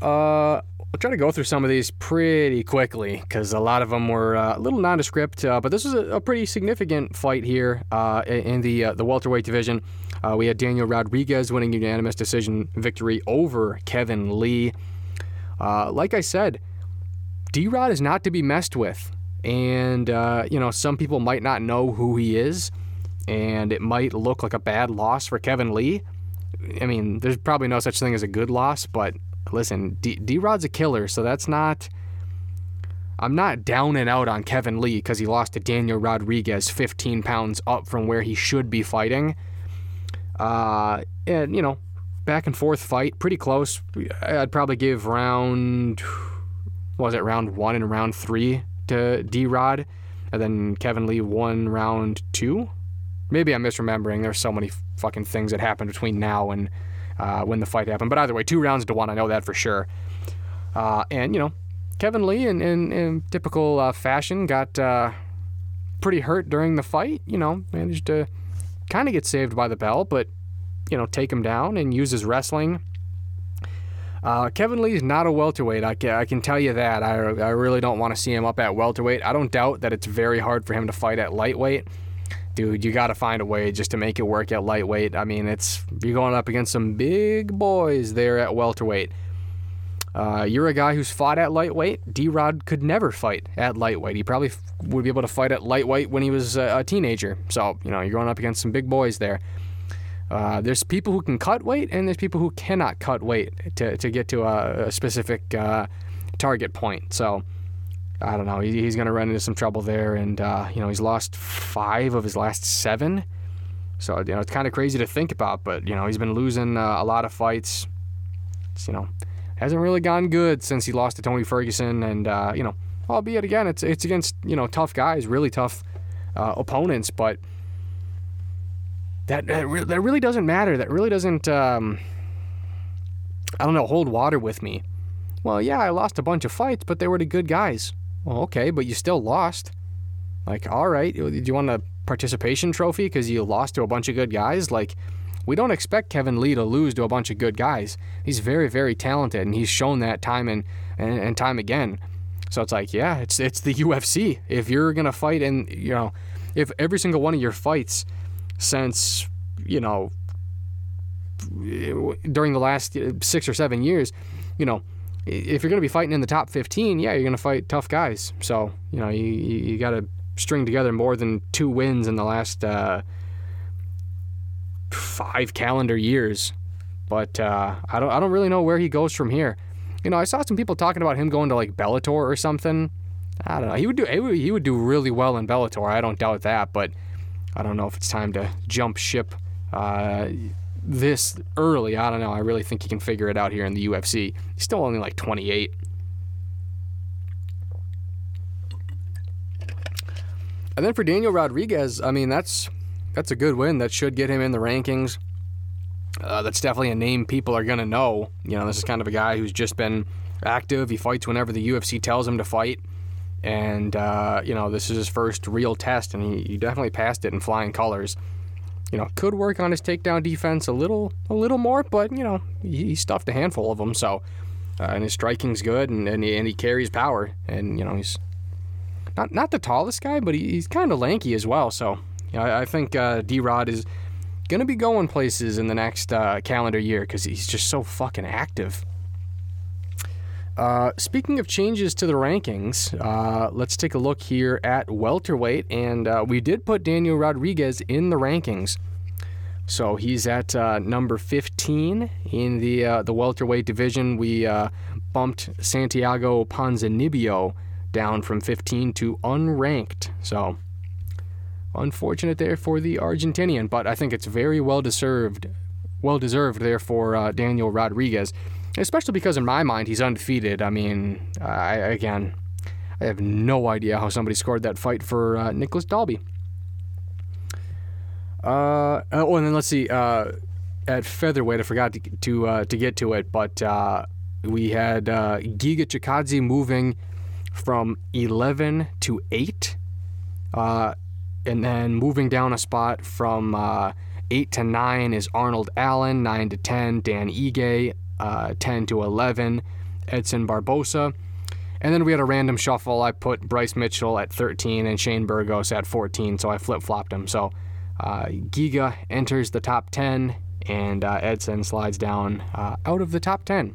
Speaker 2: Uh, I'll try to go through some of these pretty quickly because a lot of them were uh, a little nondescript. Uh, but this is a, a, pretty significant fight here uh, in the uh, the welterweight division. Uh, we had Daniel Rodriguez winning unanimous decision victory over Kevin Lee. Uh, like I said, D Rod is not to be messed with, and you know some people might not know who he is, and it might look like a bad loss for Kevin Lee. I mean, there's probably no such thing as a good loss, but listen, D Rod's a killer, so that's not. I'm not down and out on Kevin Lee because he lost to Daniel Rodriguez 15 pounds up from where he should be fighting. Uh, and, you know, back and forth fight, pretty close. I'd probably give round, was it round one and round three to D Rod, and then Kevin Lee won round two. Maybe I'm misremembering. There's so many fucking things that happened between now and uh, when the fight happened. But either way, two rounds to one. I know that for sure. Uh, and, you know, Kevin Lee, in, in, in typical uh, fashion, got uh, pretty hurt during the fight. You know, managed to kind of get saved by the bell, but, you know, take him down and use his wrestling. Uh, Kevin Lee is not a welterweight. I can, I can tell you that. I, I really don't want to see him up at welterweight. I don't doubt that it's very hard for him to fight at lightweight dude, you got to find a way just to make it work at lightweight. I mean, it's you're going up against some big boys there at welterweight. Uh, you're a guy who's fought at lightweight. D Rod could never fight at lightweight. He probably f- would be able to fight at lightweight when he was a, a, teenager. So, you know, you're going up against some big boys there. Uh, there's people who can cut weight, and there's people who cannot cut weight to, to get to a, a specific uh, target point. So, I don't know. He, he's going to run into some trouble there, and uh, you know he's lost five of his last seven. So you know it's kind of crazy to think about, but you know he's been losing uh, a lot of fights. It's, you know hasn't really gone good since he lost to Tony Ferguson, and uh, you know albeit again it's it's against you know tough guys, really tough uh, opponents, but that that, re- that, really doesn't matter. That really doesn't um, I don't know hold water with me. Well, yeah, I lost a bunch of fights, but they were the good guys. Well, okay, but you still lost. Like, all right, do you want a participation trophy because you lost to a bunch of good guys? Like, we don't expect Kevin Lee to lose to a bunch of good guys. He's very, very talented, and he's shown that time and, and, and time again. So it's like, yeah, it's it's the UFC. If you're gonna fight, and you know, if every single one of your fights since you know during the last six or seven years, you know, if you're going to be fighting in the top 15, yeah, you're going to fight tough guys. So, you know, you, you got to string together more than two wins in the last uh, five calendar years. But uh, I don't I don't really know where he goes from here. You know, I saw some people talking about him going to like Bellator or something. I don't know. He would do he would do really well in Bellator. I don't doubt that, but I don't know if it's time to jump ship. Uh, this early. I don't know. I really think he can figure it out here in the UFC. He's still only like 28. And then for Daniel Rodriguez, I mean that's that's a good win. That should get him in the rankings. Uh, that's definitely a name people are gonna know. You know, this is kind of a guy who's just been active. He fights whenever the UFC tells him to fight, and uh, you know this is his first real test, and he, he definitely passed it in flying colors. You know, could work on his takedown defense a little, a little more, but you know he, stuffed a handful of them. So, uh, and his striking's good, and and he, and he carries power, and you know he's not not the tallest guy, but he, he's kind of lanky as well. So you know, I, I think uh, D Rod is gonna be going places in the next uh, calendar year because he's just so fucking active. Uh, speaking of changes to the rankings, uh, let's take a look here at welterweight, and uh, we did put Daniel Rodriguez in the rankings. So he's at uh, number 15 in the uh, the welterweight division. We bumped Santiago Ponzinibbio down from 15 to unranked. So unfortunate there for the Argentinian, but I think it's very well deserved, well deserved there for Daniel Rodriguez, especially because in my mind he's undefeated. I mean, I, again, I have no idea how somebody scored that fight for uh, Nicolas Dalby. Uh, oh, and then let's see. Uh, at featherweight, I forgot to to, uh, to get to it, but uh, we had uh, Giga Chikadze moving from 11 to 8. Uh, and then moving down a spot from 8 to 9 is Arnold Allen, 9 to 10, Dan Ige, uh, 10 to 11, Edson Barboza. And then we had a random shuffle. I put Bryce Mitchell at 13 and Shane Burgos at 14, so I flip flopped him. So uh, Giga enters the top 10, and uh, Edson slides down uh, out of the top 10.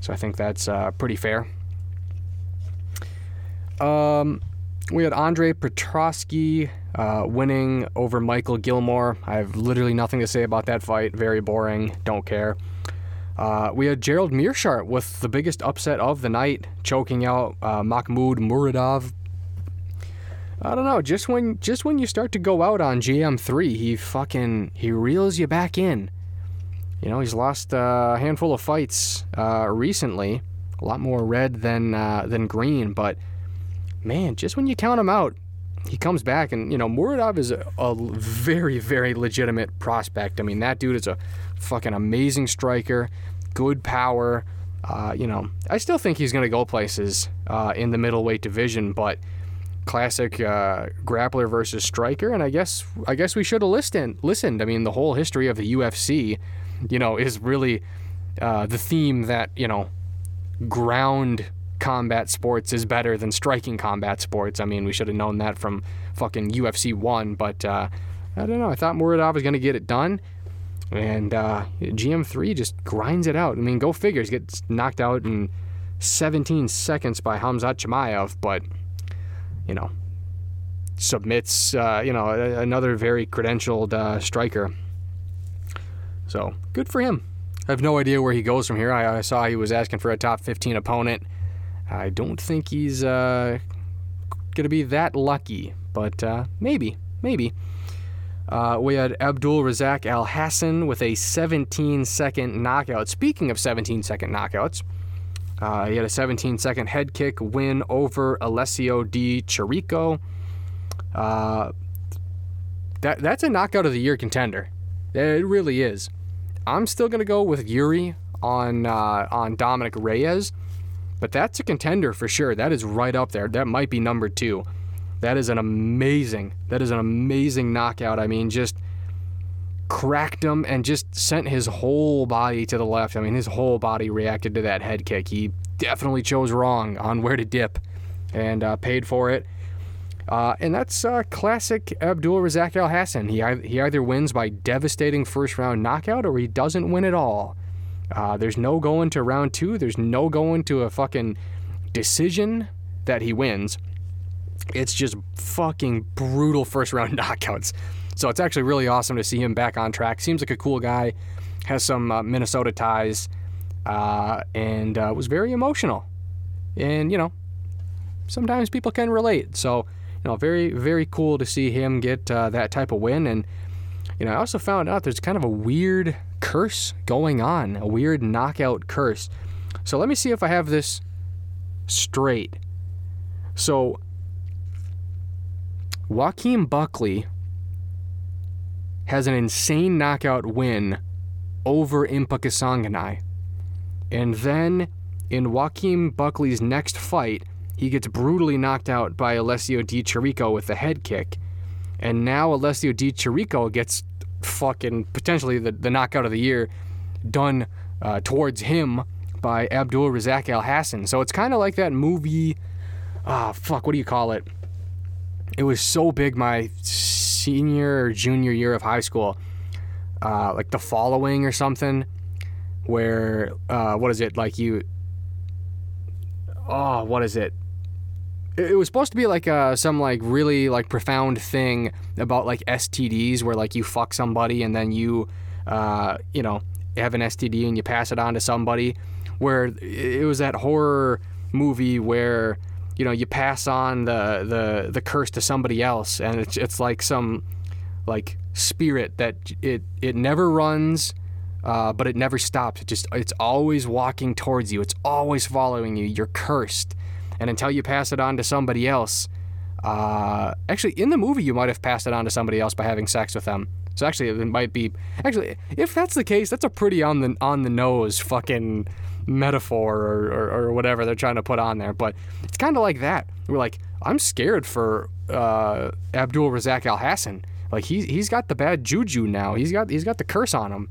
Speaker 2: So I think that's uh, pretty fair. Um, we had Andre Petroski uh, winning over Michael Gilmore. I have literally nothing to say about that fight. Very boring. Don't care. Uh, we had Gerald Meerschaert with the biggest upset of the night, choking out uh, Mahmoud Muradov. I don't know. Just when just when you start to go out on GM3, he fucking he reels you back in. You know, he's lost a handful of fights uh, recently, a lot more red than uh, than green, but man, just when you count him out, he comes back. And, you know, Muradov is a, a very, very legitimate prospect. I mean, that dude is a fucking amazing striker, good power. Uh, you know, I still think he's going to go places uh, in the middleweight division, but classic uh, grappler versus striker, and I guess I guess we should have listened. Listened. I mean, the whole history of the UFC, you know, is really uh, the theme that you know ground combat sports is better than striking combat sports. I mean, we should have known that from fucking UFC 1, but uh, I don't know. I thought Muradov was going to get it done. And uh, GM3 just grinds it out. I mean, go figures. Gets knocked out in 17 seconds by Hamzat Chimaev, but, you know, submits, uh, you know, another very credentialed uh, striker. So, good for him. I have no idea where he goes from here. I, I saw he was asking for a top 15 opponent. I don't think he's uh, going to be that lucky, but uh, maybe, maybe. Uh, we had Abdul Razak Alhassan with a 17 second knockout. Speaking of 17 second knockouts, uh, he had a 17 second head kick win over Alessio Di Chirico. Uh, that, that's a knockout of the year contender. It really is. I'm still going to go with Yuri on, uh, on Dominick Reyes. But that's a contender for sure. That is right up there. That might be number two. That is an amazing, that is an amazing knockout. I mean, just cracked him and just sent his whole body to the left. I mean, his whole body reacted to that head kick. He definitely chose wrong on where to dip and uh, paid for it. Uh, and that's uh, classic Abdul Razak Alhassan. He, he either wins by devastating first round knockout or he doesn't win at all. Uh, there's no going to round two. There's no going to a fucking decision that he wins. It's just fucking brutal first round knockouts. So it's actually really awesome to see him back on track. Seems like a cool guy, has some uh, Minnesota ties, uh, and uh, was very emotional. And, you know, sometimes people can relate. So, you know, very, very cool to see him get uh, that type of win. And you know, I also found out there's kind of a weird curse going on, a weird knockout curse. So let me see if I have this straight. So Joaquin Buckley has an insane knockout win over Impa Kasanganay. And then in Joaquin Buckley's next fight, he gets brutally knocked out by Alessio Di Chirico with a head kick. And now Alessio Di Chirico gets fucking potentially the, the knockout of the year done uh, towards him by Abdul Razak Alhassan. So it's kind of like that movie. Ah, fuck, what do you call it? It was so big my senior or junior year of high school. Uh, like The Following or something, where, uh, what is it? Like you. Oh, what is it? it was supposed to be like uh, some like really like profound thing about like STDs where like you fuck somebody and then you uh, you know have an STD and you pass it on to somebody where it was that horror movie where you know you pass on the the the curse to somebody else and it's it's like some like spirit that it it never runs uh, but it never stops. It just it's always walking towards you. It's always following you. You're cursed. And until you pass it on to somebody else, uh, actually, in the movie, you might have passed it on to somebody else by having sex with them. So actually, it might be actually if that's the case, that's a pretty on the on the nose fucking metaphor or, or, or whatever they're trying to put on there. But it's kind of like that. We're like, I'm scared for uh, Abdul Razak Alhassan. Like he's he's got the bad juju now. He's got he's got the curse on him.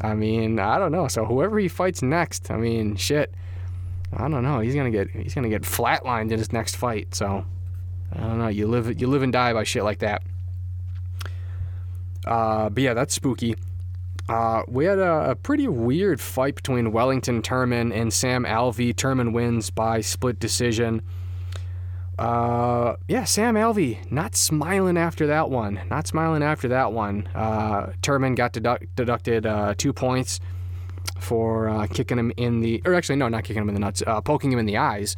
Speaker 2: I mean, I don't know. So whoever he fights next, I mean, shit. I don't know. He's gonna get he's gonna get flatlined in his next fight. So I don't know. You live you live and die by shit like that. Uh, but yeah, that's spooky. Uh, we had a, a, pretty weird fight between Wellington Turman and Sam Alvey. Turman wins by split decision. Uh, yeah, Sam Alvey not smiling after that one. Not smiling after that one. Uh, Turman got deduct, deducted uh, two points for uh, kicking him in the, or actually, no, not kicking him in the nuts, uh, poking him in the eyes.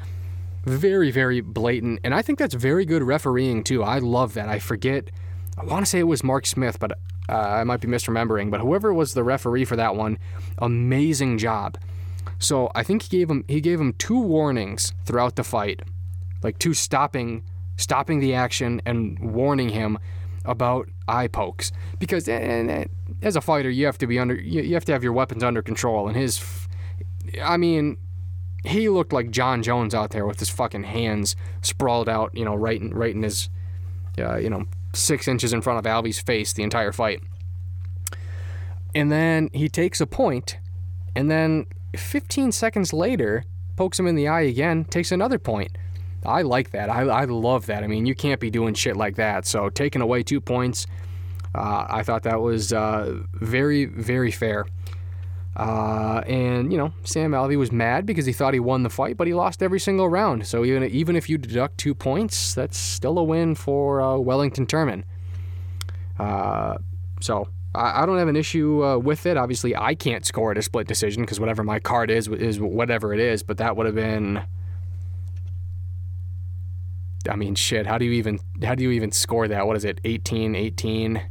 Speaker 2: Very, very blatant. And I think that's very good refereeing, too. I love that. I forget, I want to say it was Mark Smith, but uh, I might be misremembering. But whoever was the referee for that one, amazing job. So I think he gave him he gave him two warnings throughout the fight, like two stopping stopping the action and warning him about eye pokes because and, and, as a fighter you have to be under you have to have your weapons under control and his I mean he looked like Jon Jones out there with his fucking hands sprawled out you know right in, right in his uh, you know six inches in front of Alvey's face the entire fight and then he takes a point and then 15 seconds later pokes him in the eye again takes another point I like that. I, I love that. I mean, you can't be doing shit like that. So taking away two points, uh, I thought that was uh, very, very fair. Uh, and you know, Sam Alvey was mad because he thought he won the fight, but he lost every single round. So even even if you deduct two points, that's still a win for uh, Wellington Turman. Uh, so I, I, don't have an issue uh, with it. Obviously, I can't score at a split decision because whatever my card is is whatever it is. But that would have been I mean, shit, how do you even how do you even score that? What is it? 18, 18,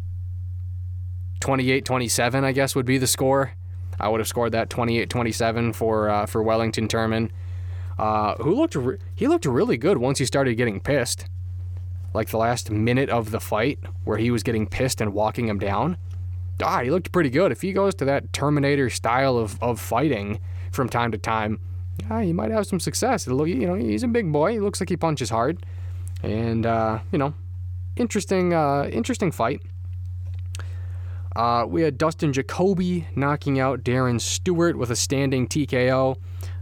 Speaker 2: 28, 27, I guess would be the score. I would have scored that 28, 27 for uh, for Wellington Turman, uh, who looked re- he looked really good once he started getting pissed. Like the last minute of the fight, where he was getting pissed and walking him down. Ah, he looked pretty good. If he goes to that Terminator style of, of fighting from time to time, ah, he might have some success. Look, you know, he's a big boy. He looks like he punches hard and uh, you know, interesting, uh, interesting fight. Uh, we had Dustin Jacoby knocking out Darren Stewart with a standing TKO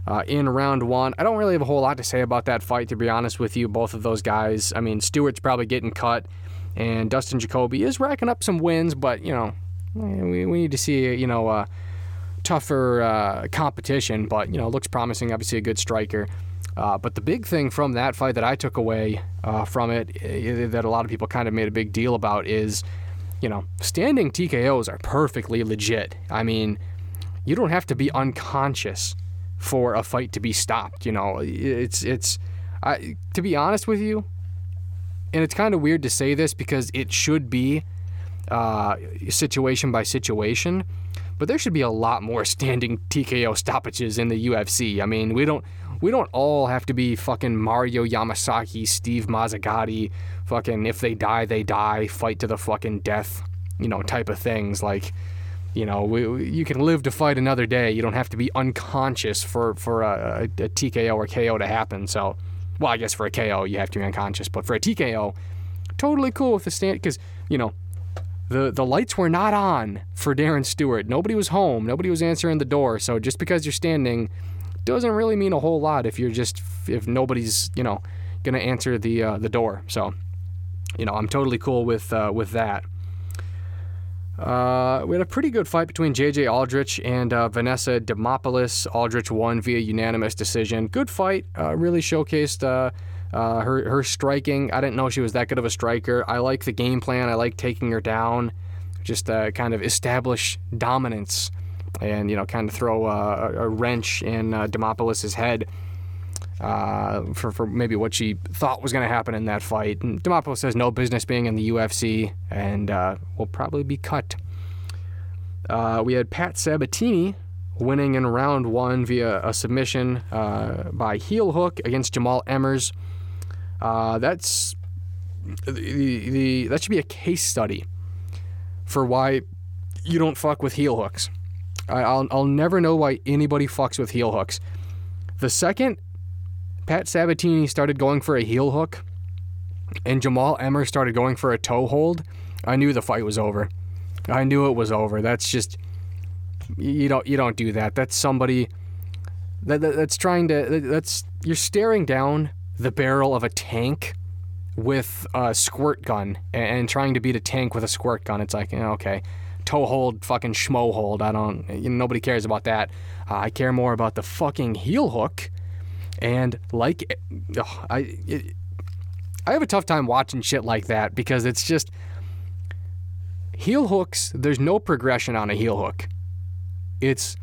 Speaker 2: uh, in round one. I don't really have a whole lot to say about that fight, to be honest with you. Both of those guys. I mean, Stewart's probably getting cut, and Dustin Jacoby is racking up some wins, but you know, we, we need to see you know uh, tougher uh, competition. But you know, looks promising. Obviously, a good striker. Uh, but the big thing from that fight that I took away uh, from it, uh, that a lot of people kind of made a big deal about, is, you know, standing TKOs are perfectly legit. I mean, you don't have to be unconscious for a fight to be stopped. You know, it's it's. I, to be honest with you, and it's kind of weird to say this because it should be. uh, situation by situation. But there should be a lot more standing TKO stoppages in the UFC. I mean, we don't we don't all have to be fucking Mario Yamasaki, Steve Mazzagatti, fucking if they die they die, fight to the fucking death, you know, type of things. Like, you know, we, you can live to fight another day. You don't have to be unconscious for for a, a, a TKO or KO to happen. So, well, I guess for a KO you have to be unconscious, but for a TKO, totally cool with the stand because you know the the lights were not on for Darren Stewart. Nobody was home. Nobody was answering the door. So just because you're standing doesn't really mean a whole lot if you're just if nobody's you know gonna answer the uh, the door. So you know I'm totally cool with uh, with that. Uh, we had a pretty good fight between J.J. Aldrich and uh, Vanessa Demopoulos. Aldrich won via unanimous decision. Good fight. Uh, really showcased uh, uh, her her striking. I didn't know she was that good of a striker. I like the game plan. I like taking her down, just uh, kind of establish dominance, and you know, kind of throw a, a wrench in uh, Demopoulos' head. Uh, for, for maybe what she thought was going to happen in that fight. And Demopoulos has no business being in the UFC and uh, will probably be cut. Uh, we had Pat Sabatini winning in round one via a submission uh, by heel hook against Jamall Emmers. Uh, that's the, the that should be a case study for why you don't fuck with heel hooks. I, I'll I'll never know why anybody fucks with heel hooks. The second Pat Sabatini started going for a heel hook and Jamall Emmer started going for a toe hold, I knew the fight was over. I knew it was over. That's just you don't you don't do that. That's somebody that, that that's trying to that's you're staring down the barrel of a tank with a squirt gun and, trying to beat a tank with a squirt gun. It's like, okay, toe hold, fucking schmo hold. I don't, you know, nobody cares about that. Uh, I care more about the fucking heel hook. And like, oh, I, it, I have a tough time watching shit like that because it's just heel hooks. There's no progression on a heel hook. It's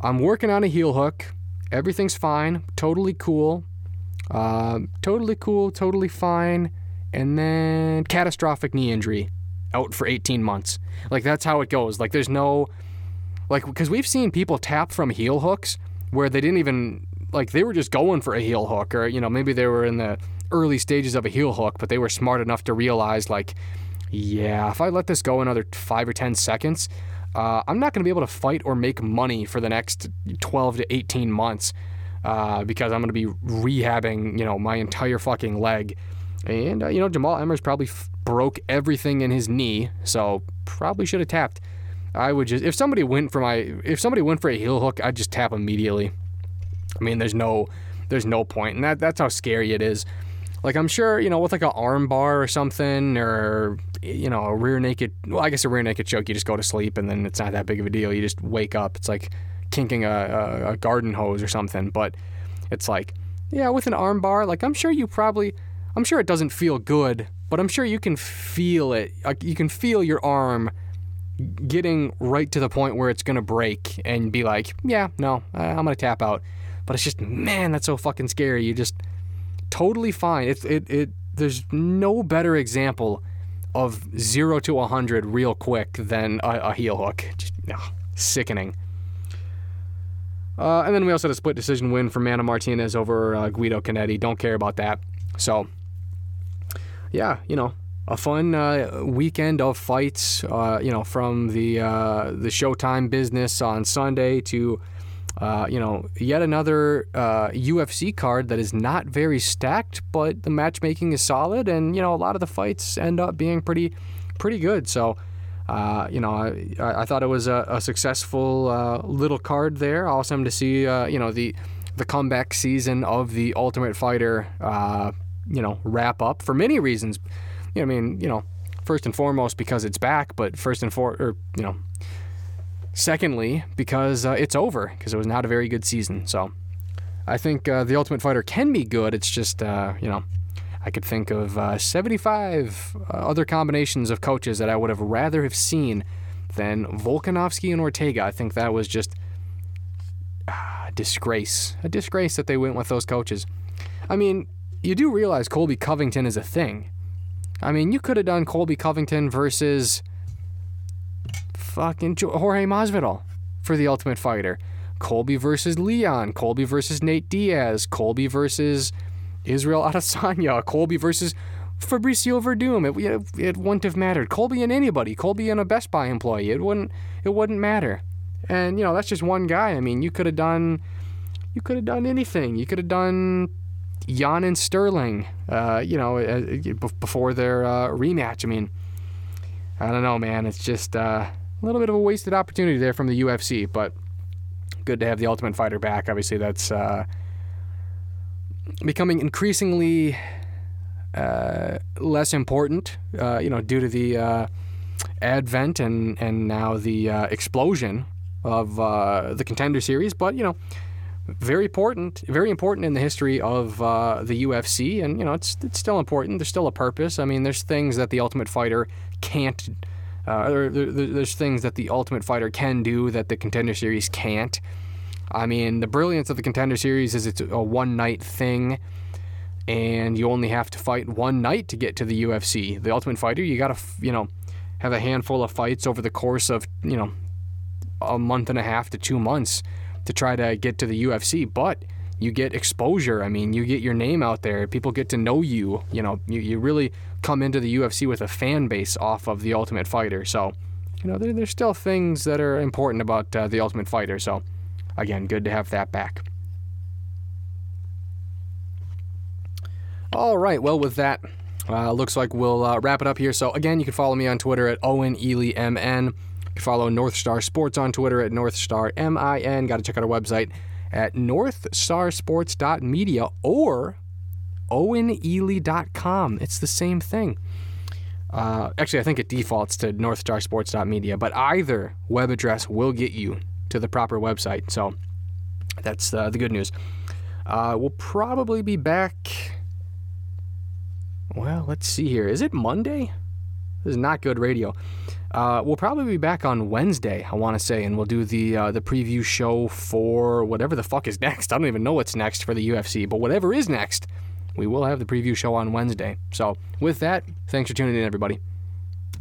Speaker 2: I'm working on a heel hook. Everything's fine, totally cool. Um, totally cool, totally fine. And then catastrophic knee injury, out for 18 months. Like that's how it goes. Like there's no, like because we've seen people tap from heel hooks where they didn't even like they were just going for a heel hook or you know maybe they were in the early stages of a heel hook, but they were smart enough to realize like, yeah, if I let this go another five or 10 seconds. Uh, I'm not going to be able to fight or make money for the next 12 to 18 months uh, because I'm going to be rehabbing, you know, my entire fucking leg. And, uh, you know, Jamall Emmers probably f- broke everything in his knee, so probably should have tapped. I would just, if somebody went for my, if somebody went for a heel hook, I'd just tap immediately. I mean, there's no, there's no point, and that, that's how scary it is. Like I'm sure, you know, with like an arm bar or something, or you know, a rear naked. Well, I guess a rear naked choke, you just go to sleep, and then it's not that big of a deal. You just wake up. It's like kinking a, a, a garden hose or something. But it's like, yeah, with an arm bar, like I'm sure you probably, I'm sure it doesn't feel good, but I'm sure you can feel it. Like you can feel your arm getting right to the point where it's gonna break and be like, yeah, no, I'm gonna tap out. But it's just, man, that's so fucking scary. You just totally fine. It it it. There's no better example of zero to a hundred real quick than a, a heel hook. Just ugh, sickening. Uh, and then we also had a split decision win for Mana Martinez over uh, Guido Canetti. Don't care about that. So, yeah, you know, a fun uh, weekend of fights. Uh, you know, from the uh, the Showtime business on Sunday to, uh, you know, yet another UFC card that is not very stacked, but the matchmaking is solid, and you know, a lot of the fights end up being pretty pretty good. So. Uh, you know, I, I thought it was a, a successful uh, little card there. Awesome to see, uh, you know, the the comeback season of the Ultimate Fighter, uh, you know, wrap up for many reasons. You know, I mean, you know, first and foremost because it's back, but first and for, or you know, secondly because uh, it's over because it was not a very good season. So, I think the Ultimate Fighter can be good. It's just, you know I could think of uh, 75 uh, other combinations of coaches that I would have rather have seen than Volkanovski and Ortega. I think that was just uh, a disgrace. A disgrace that they went with those coaches. I mean, you do realize Colby Covington is a thing. I mean, you could have done Colby Covington versus fucking Jorge Masvidal for the Ultimate Fighter. Colby versus Leon. Colby versus Nate Diaz. Colby versus Israel Adesanya. Colby versus Fabricio Werdum. It, it wouldn't have mattered. Colby and anybody. Colby and a Best Buy employee. It wouldn't. It wouldn't matter. And you know that's just one guy. I mean, you could have done. You could have done anything. You could have done Yan and Sterling. Uh, you know, uh, before their uh, rematch. I mean, I don't know, man. It's just uh, a little bit of a wasted opportunity there from the UFC, but good to have the Ultimate Fighter back. Obviously, that's uh, becoming increasingly uh, less important, uh, you know, due to the uh, advent and and now the uh, explosion of uh, the Contender Series. But you know, very important, very important in the history of the UFC, and you know, it's it's still important. There's still a purpose. I mean, there's things that the Ultimate Fighter can't uh, there, there, there's things that the Ultimate Fighter can do that the Contender Series can't. I mean, the brilliance of the Contender Series is it's a one night thing, and you only have to fight one night to get to the UFC. The Ultimate Fighter, you gotta, you know, have a handful of fights over the course of, you know, a month and a half to two months to try to get to the UFC. But you get exposure. I mean, you get your name out there. People get to know you. You know, you, you really come into the UFC with a fan base off of the Ultimate Fighter. So, you know, there, there's still things that are important about uh, the Ultimate Fighter. So, again, good to have that back. All right. Well, with that, uh, looks like we'll uh, wrap it up here. So, again, you can follow me on Twitter at Owen Elle MN. You can follow North Star Sports on Twitter at North Star MIN. Got to check out our website at northstarsports.media or owenely.com. It's the same thing. Uh, actually, I think it defaults to northstarsports.media, but either web address will get you to the proper website. So that's uh, the good news. Uh, we'll probably be back. Well, let's see here. Is it Monday? This is not good radio. Uh, we'll probably be back on Wednesday, I want to say, and we'll do the uh, the preview show for whatever the fuck is next. I don't even know what's next for the UFC, but whatever is next, we will have the preview show on Wednesday. So, with that, thanks for tuning in, everybody.